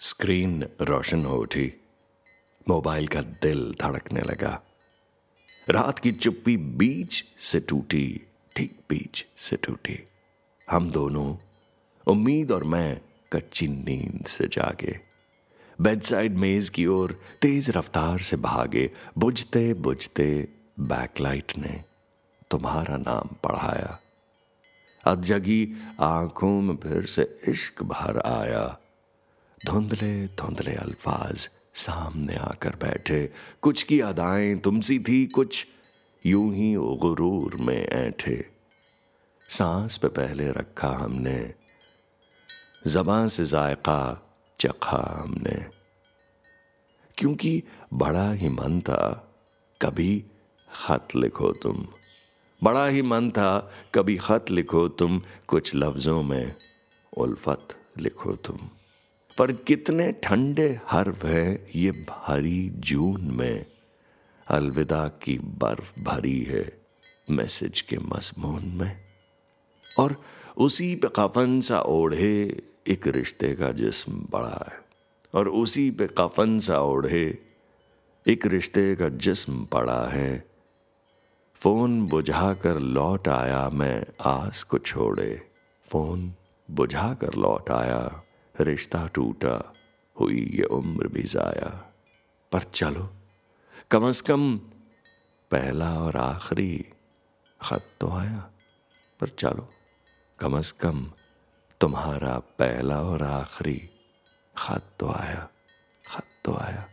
Screen रोशन हो उठी। Mobile का दिल धड़कने लगा। रात की चुप्पी बीच से टूटी, ठीक बीच से टूटी। हम दोनों, उम्मीद और मैं, कच्ची नींद से जागे। बेड साइड मेज की ओर तेज रफ्तार से भागे। बुझते बुझते बैकलाइट ने तुम्हारा नाम पढ़ाया। अब जगी आँखों में फिर से इश्क भर आया। धुंधले धुंधले अल्फाज सामने आकर बैठे। कुछ की अदाएँ तुमसी थी, कुछ यूँ ही गुरूर में ऐठे। सांस पे पहले रखा हमने, जबान से जायका चखा हमने। क्योंकि बड़ा ही मन था, कभी खत लिखो तुम। बड़ा ही मन था, कभी खत लिखो तुम, कुछ लफ्जों में उल्फत लिखो तुम। पर कितने ठंडे हर्फ हैं ये भारी जून में अलविदा की बर्फ़ भरी है मैसेज के मजमून में। और उसी पे कफन सा ओढ़े एक रिश्ते का जिस्म बड़ा है। और उसी पे कफन सा ओढ़े एक रिश्ते का जिस्म पड़ा है। फ़ोन बुझा कर लौट आया मैं, आस को छोड़े। फ़ोन बुझा कर लौट आया। रिश्ता टूटा, हुई ये उम्र भी जाया। पर चलो, कम अज कम पहला और आखिरी खत तो आया। पर चलो, कम अज कम तुम्हारा पहला और आखिरी खत तो आया, खत तो आया।